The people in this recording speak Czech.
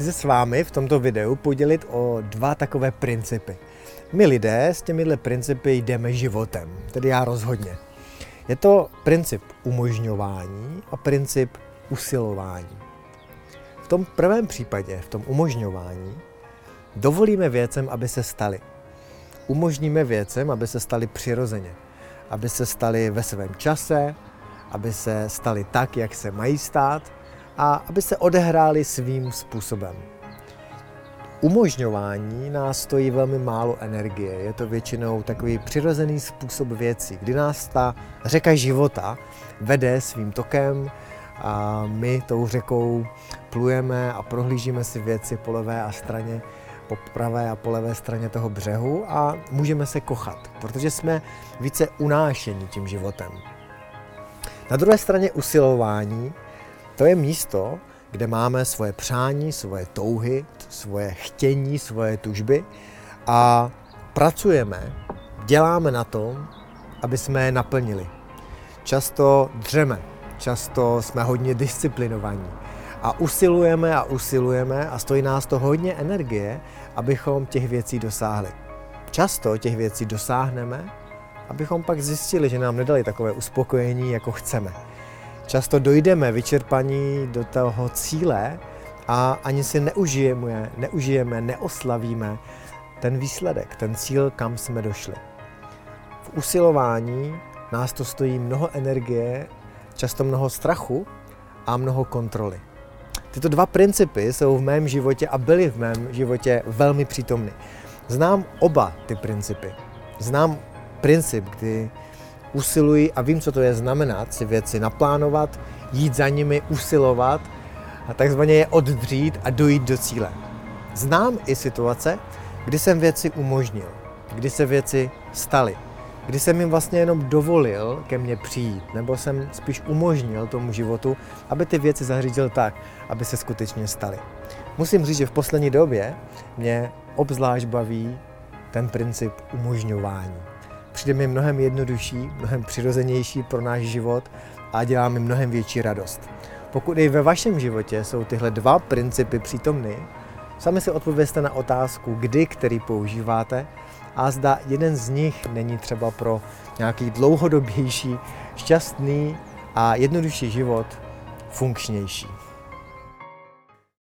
chci se s vámi v tomto videu podělit o dva takové principy. My lidé s těmihle principy jdeme životem, tedy já rozhodně. Je to princip umožňování a princip usilování. V tom prvém případě, v tom umožňování, dovolíme věcem, aby se staly. Umožníme věcem, aby se staly přirozeně. Aby se staly ve svém čase, aby se staly tak, jak se mají stát a aby se odehrály svým způsobem. Umožňování nás stojí velmi málo energie. Je to většinou takový přirozený způsob věcí, kdy nás ta řeka života vede svým tokem a my tou řekou plujeme a prohlížíme si věci po levé a straně, po pravé a po levé straně toho břehu a můžeme se kochat, protože jsme více unášeni tím životem. Na druhé straně usilování, to je místo, kde máme svoje přání, svoje touhy, svoje chtění, svoje tužby a pracujeme, děláme na tom, aby jsme je naplnili. Často dřeme, často jsme hodně disciplinovaní a usilujeme a usilujeme a stojí nás to hodně energie, abychom těch věcí dosáhli. Často těch věcí dosáhneme, abychom pak zjistili, že nám nedali takové uspokojení, jako chceme. Často dojdeme vyčerpaní do toho cíle a ani si neužijeme, neužijeme, neoslavíme ten výsledek, ten cíl, kam jsme došli. V usilování nás to stojí mnoho energie, často mnoho strachu a mnoho kontroly. Tyto dva principy jsou v mém životě a byly v mém životě velmi přítomny. Znám oba ty principy. Znám princip, kdy usiluji a vím, co to je znamenat si věci naplánovat, jít za nimi, usilovat a takzvaně je oddřít a dojít do cíle. Znám i situace, kdy jsem věci umožnil, kdy se věci staly, kdy jsem jim vlastně jenom dovolil ke mně přijít, nebo jsem spíš umožnil tomu životu, aby ty věci zařídil tak, aby se skutečně staly. Musím říct, že v poslední době mě obzvlášť baví ten princip umožňování přijde mi mnohem jednodušší, mnohem přirozenější pro náš život a dělá mi mnohem větší radost. Pokud i ve vašem životě jsou tyhle dva principy přítomny, sami si odpověste na otázku, kdy který používáte a zda jeden z nich není třeba pro nějaký dlouhodobější, šťastný a jednodušší život funkčnější.